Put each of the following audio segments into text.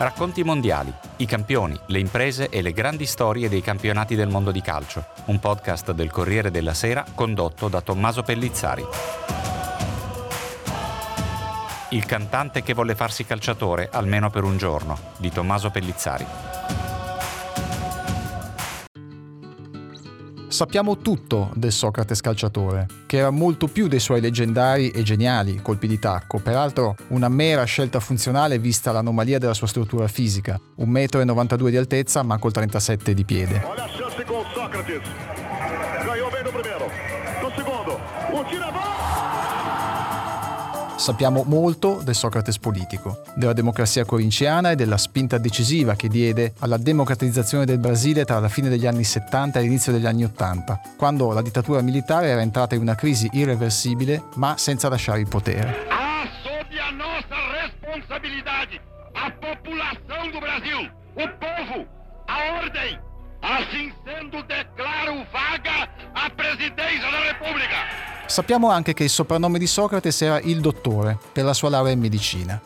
Racconti mondiali, i campioni, le imprese e le grandi storie dei campionati del mondo di calcio. Un podcast del Corriere della Sera condotto da Tommaso Pellizzari. Il cantante che volle farsi calciatore almeno per un giorno, di Tommaso Pellizzari. Sappiamo tutto del Socrate calciatore, che era molto più dei suoi leggendari e geniali colpi di tacco, peraltro una mera scelta funzionale vista l'anomalia della sua struttura fisica, 1,92 m di altezza ma col 37 di piede. Olha a chance con Socrates. Ganhou bem no primeiro. No secondo. Un Sappiamo molto del Socrate politico, della democrazia corinziana e della spinta decisiva che diede alla democratizzazione del Brasile tra la fine degli anni 70 e l'inizio degli anni 80, quando la dittatura militare era entrata in una crisi irreversibile ma senza lasciare il potere. Ah, sob a nostra responsabilità, a popolação do Brasil, o povo, a ordem. Assim sendo, declaro Sappiamo anche che il soprannome di Socrate era il dottore, per la sua laurea in medicina.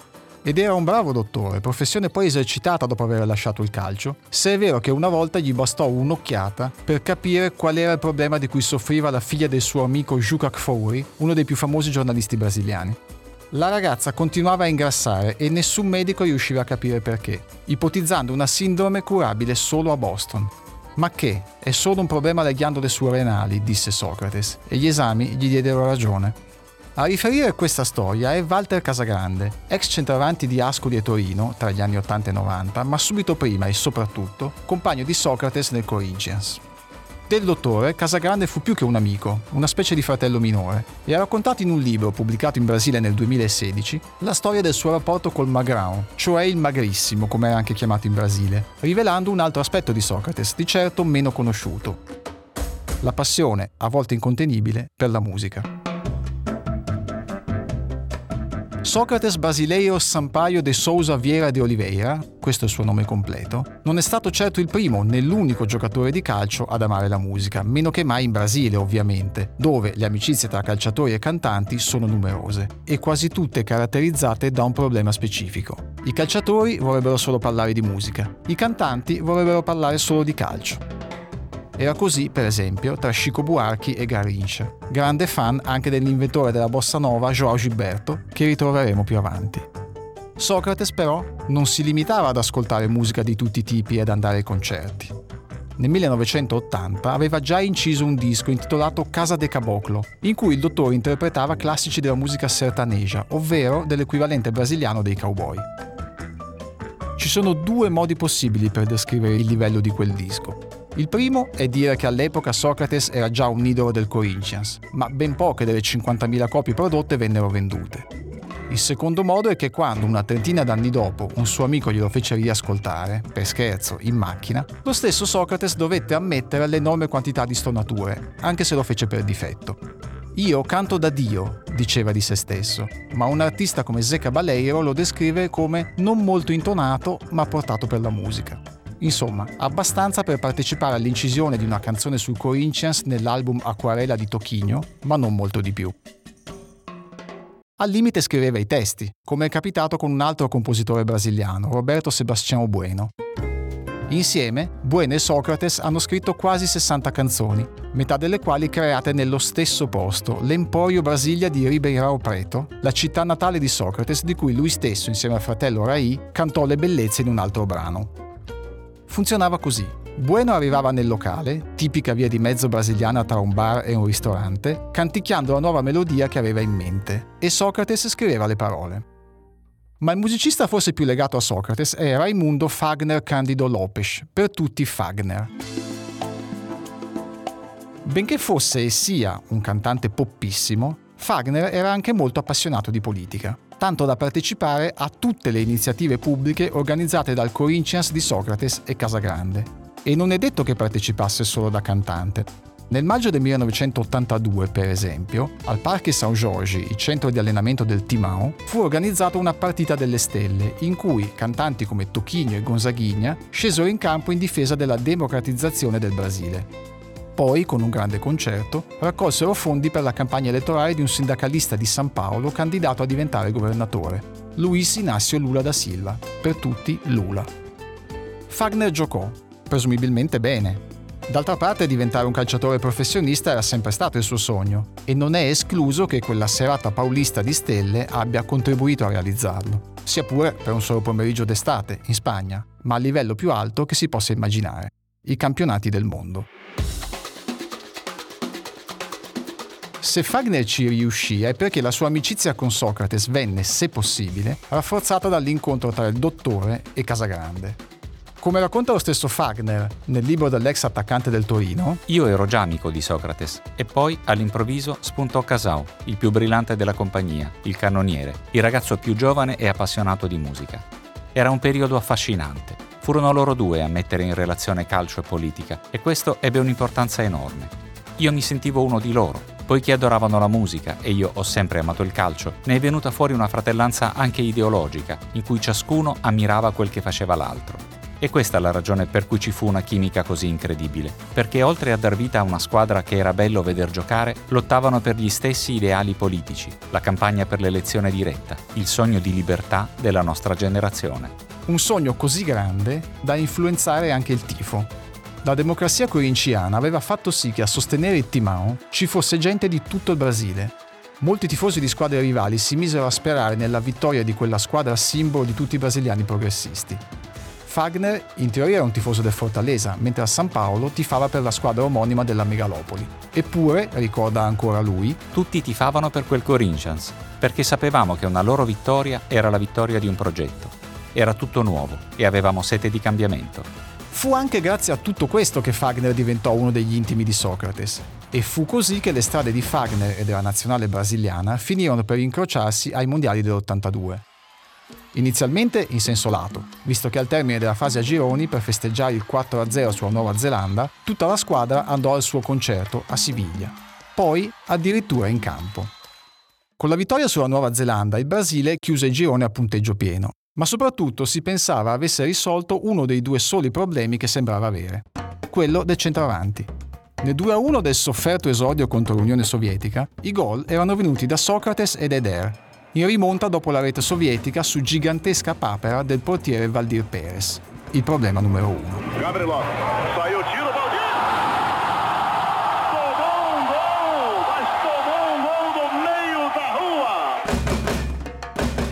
Ed era un bravo dottore, professione poi esercitata dopo aver lasciato il calcio, se è vero che una volta gli bastò un'occhiata per capire qual era il problema di cui soffriva la figlia del suo amico Juca Kfouri, uno dei più famosi giornalisti brasiliani. La ragazza continuava a ingrassare e nessun medico riusciva a capire perché, ipotizzando una sindrome curabile solo a Boston, ma che? È solo un problema alle ghiandole surrenali, disse Socrate, e gli esami gli diedero ragione. A riferire questa storia è Walter Casagrande, ex centravanti di Ascoli e Torino tra gli anni 80 e 90, ma subito prima e soprattutto compagno di Socrate nel Corinthians. Del dottore, Casagrande fu più che un amico, una specie di fratello minore, e ha raccontato in un libro pubblicato in Brasile nel 2016 la storia del suo rapporto col magrão, cioè il magrissimo, come era anche chiamato in Brasile, rivelando un altro aspetto di Socrate, di certo meno conosciuto. La passione, a volte incontenibile, per la musica. Socrates Basileio Sampaio de Souza Vieira de Oliveira, questo è il suo nome completo, non è stato certo il primo né l'unico giocatore di calcio ad amare la musica, meno che mai in Brasile ovviamente, dove le amicizie tra calciatori e cantanti sono numerose e quasi tutte caratterizzate da un problema specifico. I calciatori vorrebbero solo parlare di musica, i cantanti vorrebbero parlare solo di calcio. Era così, per esempio, tra Chico Buarchi e Garrincha, grande fan anche dell'inventore della bossa nova João Gilberto, che ritroveremo più avanti. Socrates però non si limitava ad ascoltare musica di tutti i tipi e ad andare ai concerti. Nel 1980 aveva già inciso un disco intitolato Casa de Caboclo, in cui il dottore interpretava classici della musica sertaneja, ovvero dell'equivalente brasiliano dei cowboy. Ci sono due modi possibili per descrivere il livello di quel disco. Il primo è dire che all'epoca Socrates era già un idolo del Corinthians, ma ben poche delle 50.000 copie prodotte vennero vendute. Il secondo modo è che quando, una trentina d'anni dopo, un suo amico glielo fece riascoltare, per scherzo, in macchina, lo stesso Socrates dovette ammettere l'enorme quantità di stonature, anche se lo fece per difetto. Io canto da Dio, diceva di se stesso, ma un artista come Zeca Baleiro lo descrive come non molto intonato, ma portato per la musica. Insomma, abbastanza per partecipare all'incisione di una canzone sul Corinthians nell'album Acquarela di Tocchigno, ma non molto di più. Al limite scriveva i testi, come è capitato con un altro compositore brasiliano, Roberto Sebastião Bueno. Insieme, Bueno e Socrates hanno scritto quasi 60 canzoni, metà delle quali create nello stesso posto, l'Emporio Brasilia di Ribeirão Preto, la città natale di Socrates di cui lui stesso, insieme al fratello Rai, cantò le bellezze in un altro brano. Funzionava così. Bueno arrivava nel locale, tipica via di mezzo brasiliana tra un bar e un ristorante, canticchiando la nuova melodia che aveva in mente, e Socrates scriveva le parole. Ma il musicista forse più legato a Socrates è Raimundo Fagner Candido Lopes, per tutti Fagner. Benché fosse e sia un cantante poppissimo, Fagner era anche molto appassionato di politica tanto da partecipare a tutte le iniziative pubbliche organizzate dal Corinthians di Socrates e Casagrande. E non è detto che partecipasse solo da cantante. Nel maggio del 1982, per esempio, al Parque São Jorge, il centro di allenamento del Timão, fu organizzata una partita delle stelle, in cui cantanti come Tocchino e Gonzaghigna scesero in campo in difesa della democratizzazione del Brasile. Poi, con un grande concerto, raccolsero fondi per la campagna elettorale di un sindacalista di San Paolo candidato a diventare governatore. Luis Inácio Lula da Silva, per tutti Lula. Fagner giocò, presumibilmente bene. D'altra parte diventare un calciatore professionista era sempre stato il suo sogno e non è escluso che quella serata paulista di stelle abbia contribuito a realizzarlo, sia pure per un solo pomeriggio d'estate in Spagna, ma a livello più alto che si possa immaginare, i campionati del mondo. Se Fagner ci riuscì è perché la sua amicizia con Socrate venne, se possibile, rafforzata dall'incontro tra il dottore e Casagrande. Come racconta lo stesso Fagner nel libro dell'ex attaccante del Torino, Io ero già amico di Socrate e poi all'improvviso spuntò Casau, il più brillante della compagnia, il cannoniere, il ragazzo più giovane e appassionato di musica. Era un periodo affascinante. Furono loro due a mettere in relazione calcio e politica e questo ebbe un'importanza enorme. Io mi sentivo uno di loro, Poiché adoravano la musica e io ho sempre amato il calcio, ne è venuta fuori una fratellanza anche ideologica, in cui ciascuno ammirava quel che faceva l'altro. E questa è la ragione per cui ci fu una chimica così incredibile, perché oltre a dar vita a una squadra che era bello veder giocare, lottavano per gli stessi ideali politici, la campagna per l'elezione diretta, il sogno di libertà della nostra generazione. Un sogno così grande da influenzare anche il tifo, la democrazia corinciana aveva fatto sì che a sostenere il Timão ci fosse gente di tutto il Brasile. Molti tifosi di squadre rivali si misero a sperare nella vittoria di quella squadra simbolo di tutti i brasiliani progressisti. Fagner in teoria era un tifoso del Fortaleza, mentre a San Paolo tifava per la squadra omonima della megalopoli. Eppure, ricorda ancora lui, tutti tifavano per quel Corinthians, perché sapevamo che una loro vittoria era la vittoria di un progetto. Era tutto nuovo e avevamo sete di cambiamento. Fu anche grazie a tutto questo che Fagner diventò uno degli intimi di Socrates. E fu così che le strade di Fagner e della nazionale brasiliana finirono per incrociarsi ai mondiali dell'82. Inizialmente in senso lato, visto che al termine della fase a gironi, per festeggiare il 4-0 sulla Nuova Zelanda, tutta la squadra andò al suo concerto a Siviglia, poi addirittura in campo. Con la vittoria sulla Nuova Zelanda, il Brasile chiuse il girone a punteggio pieno ma soprattutto si pensava avesse risolto uno dei due soli problemi che sembrava avere, quello del centravanti. Nel 2-1 del sofferto esordio contro l'Unione Sovietica, i gol erano venuti da Socrates ed Eder, in rimonta dopo la rete sovietica su gigantesca papera del portiere Valdir Perez. Il problema numero uno.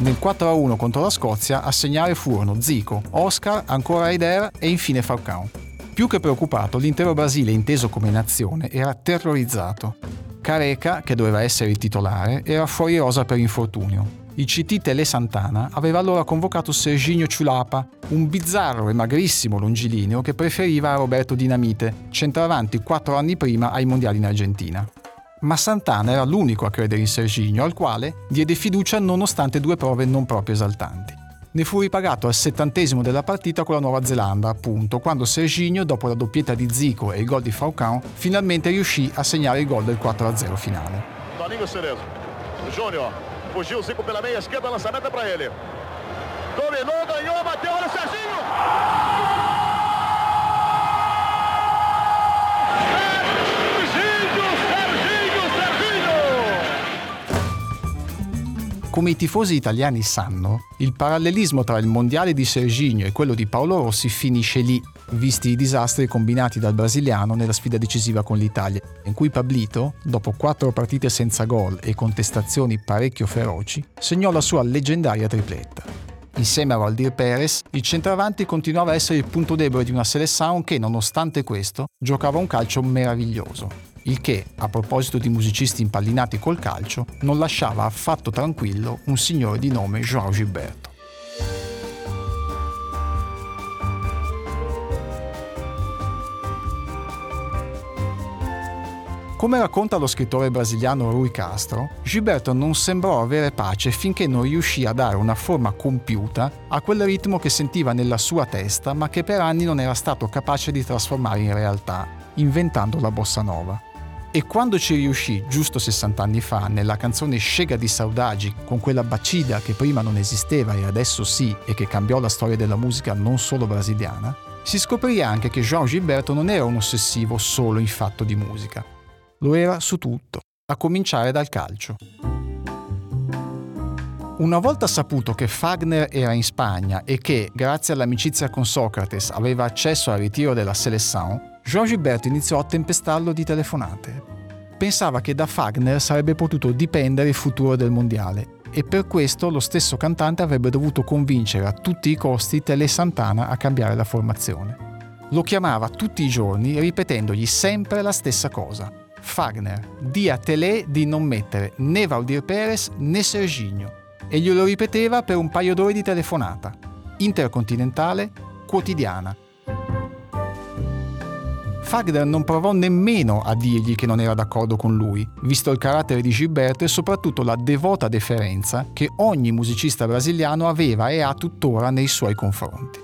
Nel 4-1 contro la Scozia a segnare furono Zico, Oscar, ancora Eder e infine Falcao. Più che preoccupato, l'intero Brasile, inteso come nazione, era terrorizzato. Careca, che doveva essere il titolare, era fuori rosa per infortunio. Il CT Tele Santana aveva allora convocato Serginho Ciulapa, un bizzarro e magrissimo longilineo che preferiva Roberto Dinamite, centravanti quattro anni prima ai mondiali in Argentina ma Santana era l'unico a credere in Serginho, al quale diede fiducia nonostante due prove non proprio esaltanti. Ne fu ripagato al settantesimo della partita con la Nuova Zelanda, appunto, quando Serginho, dopo la doppietta di Zico e il gol di Falcão, finalmente riuscì a segnare il gol del 4-0 finale. Toninho Cerezo, Júnior, fugiu Zico pela meia esquerda, lançamento para ele. Dominou, ganhou, bateu, olha o Serginho! Come i tifosi italiani sanno, il parallelismo tra il mondiale di Serginho e quello di Paolo Rossi finisce lì, visti i disastri combinati dal brasiliano nella sfida decisiva con l'Italia, in cui Pablito, dopo quattro partite senza gol e contestazioni parecchio feroci, segnò la sua leggendaria tripletta. Insieme a Valdir Perez, il centravanti continuava a essere il punto debole di una Seleção che, nonostante questo, giocava un calcio meraviglioso il che, a proposito di musicisti impallinati col calcio, non lasciava affatto tranquillo un signore di nome João Gilberto. Come racconta lo scrittore brasiliano Rui Castro, Gilberto non sembrò avere pace finché non riuscì a dare una forma compiuta a quel ritmo che sentiva nella sua testa ma che per anni non era stato capace di trasformare in realtà, inventando la bossa nova. E quando ci riuscì, giusto 60 anni fa, nella canzone Scega di Saudagi, con quella bacida che prima non esisteva e adesso sì e che cambiò la storia della musica non solo brasiliana, si scoprì anche che Jean Gilberto non era un ossessivo solo in fatto di musica. Lo era su tutto, a cominciare dal calcio. Una volta saputo che Fagner era in Spagna e che, grazie all'amicizia con Socrates, aveva accesso al ritiro della Seleção, Jean Gilberto iniziò a tempestarlo di telefonate. Pensava che da Fagner sarebbe potuto dipendere il futuro del mondiale e per questo lo stesso cantante avrebbe dovuto convincere a tutti i costi Tele Santana a cambiare la formazione. Lo chiamava tutti i giorni ripetendogli sempre la stessa cosa. Fagner, di a Tele di non mettere né Valdir Perez né Serginho e glielo ripeteva per un paio d'ore di telefonata. Intercontinentale, quotidiana. Fagner non provò nemmeno a dirgli che non era d'accordo con lui, visto il carattere di Gilberto e soprattutto la devota deferenza che ogni musicista brasiliano aveva e ha tuttora nei suoi confronti.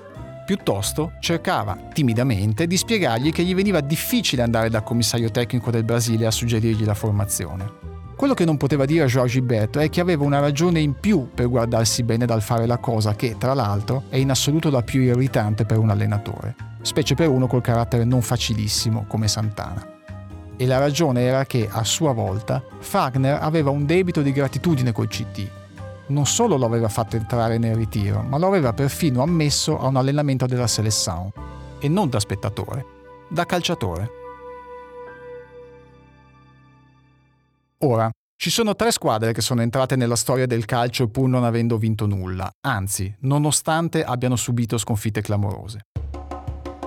Piuttosto cercava timidamente di spiegargli che gli veniva difficile andare dal commissario tecnico del Brasile a suggerirgli la formazione. Quello che non poteva dire a Jorge Gilberto è che aveva una ragione in più per guardarsi bene dal fare la cosa che, tra l'altro, è in assoluto la più irritante per un allenatore, specie per uno col carattere non facilissimo come Santana. E la ragione era che, a sua volta, Fagner aveva un debito di gratitudine col CT. Non solo lo aveva fatto entrare nel ritiro, ma lo aveva perfino ammesso a un allenamento della Seleção. E non da spettatore, da calciatore. Ora, ci sono tre squadre che sono entrate nella storia del calcio pur non avendo vinto nulla, anzi, nonostante abbiano subito sconfitte clamorose.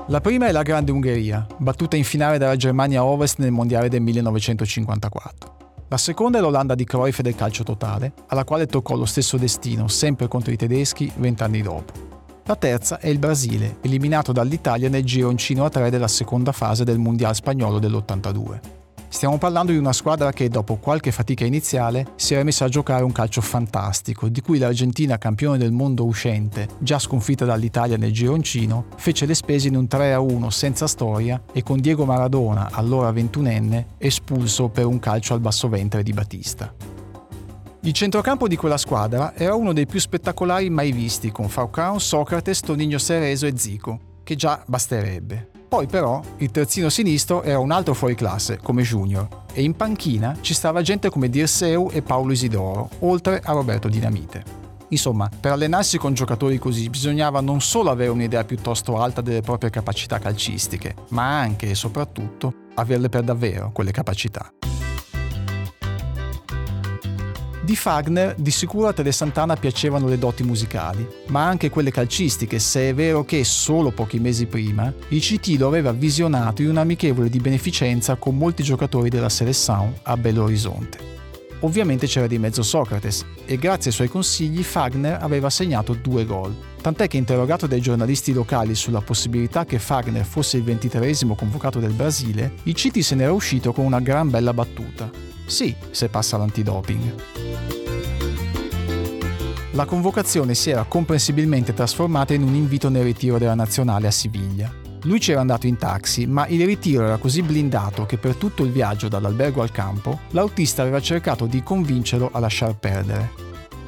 La prima è la Grande Ungheria, battuta in finale dalla Germania Ovest nel Mondiale del 1954. La seconda è l'Olanda di Cruyff del calcio totale, alla quale toccò lo stesso destino, sempre contro i tedeschi, vent'anni dopo. La terza è il Brasile, eliminato dall'Italia nel gironcino a tre della seconda fase del Mondiale spagnolo dell'82. Stiamo parlando di una squadra che dopo qualche fatica iniziale si era messa a giocare un calcio fantastico, di cui l'Argentina, campione del mondo uscente, già sconfitta dall'Italia nel gironcino, fece le spese in un 3-1 senza storia e con Diego Maradona, allora ventunenne, espulso per un calcio al basso ventre di Batista. Il centrocampo di quella squadra era uno dei più spettacolari mai visti, con Falcao, Socrates, Tonino Cereso e Zico, che già basterebbe. Poi però il terzino sinistro era un altro fuoriclasse, come Junior, e in panchina ci stava gente come Dirseu e Paolo Isidoro, oltre a Roberto Dinamite. Insomma, per allenarsi con giocatori così bisognava non solo avere un'idea piuttosto alta delle proprie capacità calcistiche, ma anche e soprattutto averle per davvero quelle capacità. Di Fagner di sicuro a Tele Santana piacevano le doti musicali, ma anche quelle calcistiche, se è vero che solo pochi mesi prima il CT lo aveva visionato in un amichevole di beneficenza con molti giocatori della Seleção a Belo Horizonte. Ovviamente c'era di mezzo Socrates e grazie ai suoi consigli Fagner aveva segnato due gol, tant'è che interrogato dai giornalisti locali sulla possibilità che Fagner fosse il ventitreesimo convocato del Brasile, il CT se n'era uscito con una gran bella battuta. Sì, se passa l'antidoping. La convocazione si era comprensibilmente trasformata in un invito nel ritiro della nazionale a Siviglia. Lui c'era andato in taxi, ma il ritiro era così blindato che per tutto il viaggio dall'albergo al campo, l'autista aveva cercato di convincerlo a lasciar perdere.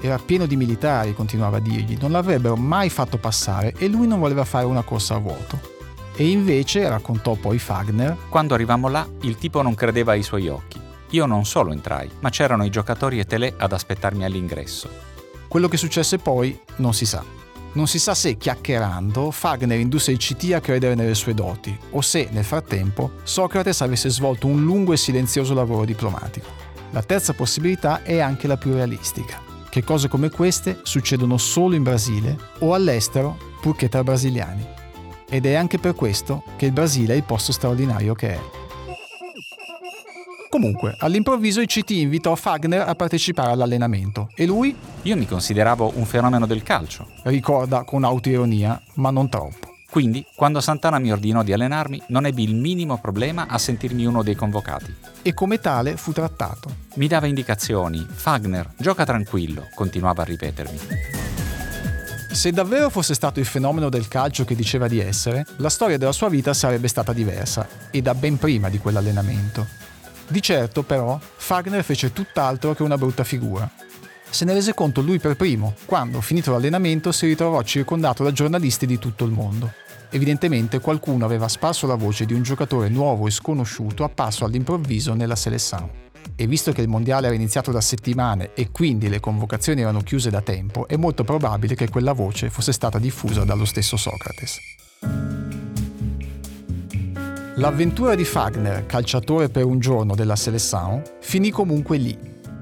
Era pieno di militari, continuava a dirgli, non l'avrebbero mai fatto passare e lui non voleva fare una corsa a vuoto. E invece, raccontò poi Fagner, quando arrivammo là, il tipo non credeva ai suoi occhi. Io non solo entrai, ma c'erano i giocatori e tele ad aspettarmi all'ingresso. Quello che successe poi non si sa. Non si sa se, chiacchierando, Fagner indusse il CT a credere nelle sue doti, o se, nel frattempo, Socrates avesse svolto un lungo e silenzioso lavoro diplomatico. La terza possibilità è anche la più realistica, che cose come queste succedono solo in Brasile o all'estero, purché tra brasiliani. Ed è anche per questo che il Brasile è il posto straordinario che è. Comunque, all'improvviso il CT invitò Fagner a partecipare all'allenamento e lui... Io mi consideravo un fenomeno del calcio. Ricorda con autoironia, ma non troppo. Quindi, quando Santana mi ordinò di allenarmi, non ebbi il minimo problema a sentirmi uno dei convocati. E come tale fu trattato. Mi dava indicazioni. Fagner, gioca tranquillo, continuava a ripetermi. Se davvero fosse stato il fenomeno del calcio che diceva di essere, la storia della sua vita sarebbe stata diversa, e da ben prima di quell'allenamento. Di certo, però, Fagner fece tutt'altro che una brutta figura. Se ne rese conto lui per primo, quando, finito l'allenamento, si ritrovò circondato da giornalisti di tutto il mondo. Evidentemente qualcuno aveva sparso la voce di un giocatore nuovo e sconosciuto apparso all'improvviso nella Seleção. E visto che il mondiale era iniziato da settimane e quindi le convocazioni erano chiuse da tempo, è molto probabile che quella voce fosse stata diffusa dallo stesso Socrates. L'avventura di Fagner, calciatore per un giorno della Seleção, finì comunque lì.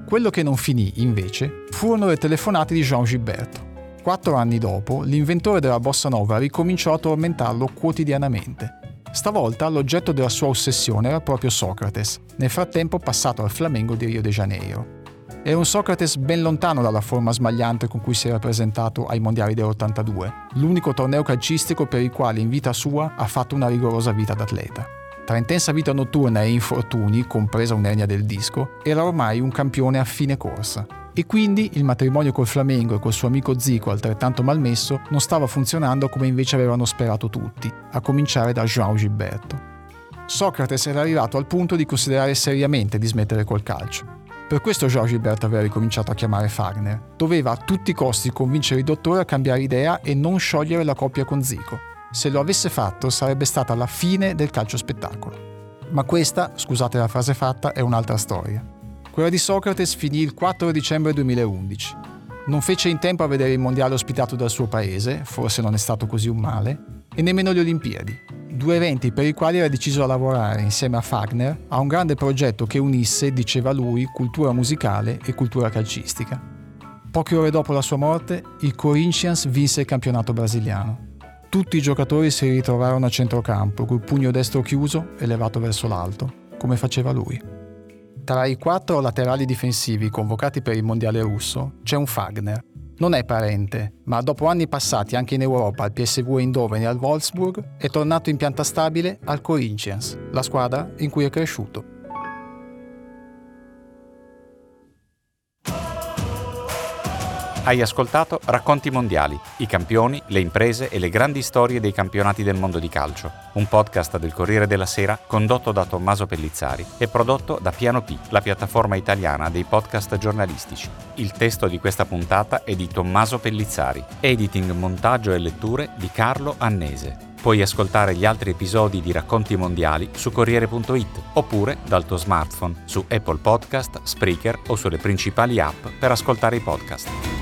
Quello che non finì, invece, furono le telefonate di Jean Gilberto. Quattro anni dopo, l'inventore della bossa nova ricominciò a tormentarlo quotidianamente. Stavolta l'oggetto della sua ossessione era proprio Socrates, nel frattempo passato al Flamengo di Rio de Janeiro. Era un Socrates ben lontano dalla forma smagliante con cui si era presentato ai mondiali dell'82, l'unico torneo calcistico per il quale in vita sua ha fatto una rigorosa vita d'atleta. Tra intensa vita notturna e infortuni, compresa un'ernia del disco, era ormai un campione a fine corsa. E quindi il matrimonio col Flamengo e col suo amico Zico, altrettanto malmesso, non stava funzionando come invece avevano sperato tutti, a cominciare da João Gilberto. Socrates era arrivato al punto di considerare seriamente di smettere col calcio per questo George Gilbert aveva ricominciato a chiamare Fagner. Doveva a tutti i costi convincere il dottore a cambiare idea e non sciogliere la coppia con Zico. Se lo avesse fatto sarebbe stata la fine del calcio spettacolo. Ma questa, scusate la frase fatta, è un'altra storia. Quella di Socrates finì il 4 dicembre 2011. Non fece in tempo a vedere il mondiale ospitato dal suo paese, forse non è stato così un male, e nemmeno le Olimpiadi due eventi per i quali era deciso a lavorare insieme a Fagner a un grande progetto che unisse, diceva lui, cultura musicale e cultura calcistica. Poche ore dopo la sua morte, il Corinthians vinse il campionato brasiliano. Tutti i giocatori si ritrovarono a centrocampo, col pugno destro chiuso e levato verso l'alto, come faceva lui. Tra i quattro laterali difensivi convocati per il mondiale russo c'è un Fagner, non è parente, ma dopo anni passati anche in Europa al PSV Eindhoven e al Wolfsburg, è tornato in pianta stabile al Corinthians, la squadra in cui è cresciuto. Hai ascoltato Racconti Mondiali, i campioni, le imprese e le grandi storie dei campionati del mondo di calcio, un podcast del Corriere della Sera condotto da Tommaso Pellizzari e prodotto da Piano P, la piattaforma italiana dei podcast giornalistici. Il testo di questa puntata è di Tommaso Pellizzari, editing, montaggio e letture di Carlo Annese. Puoi ascoltare gli altri episodi di Racconti Mondiali su Corriere.it oppure dal tuo smartphone su Apple Podcast, Spreaker o sulle principali app per ascoltare i podcast.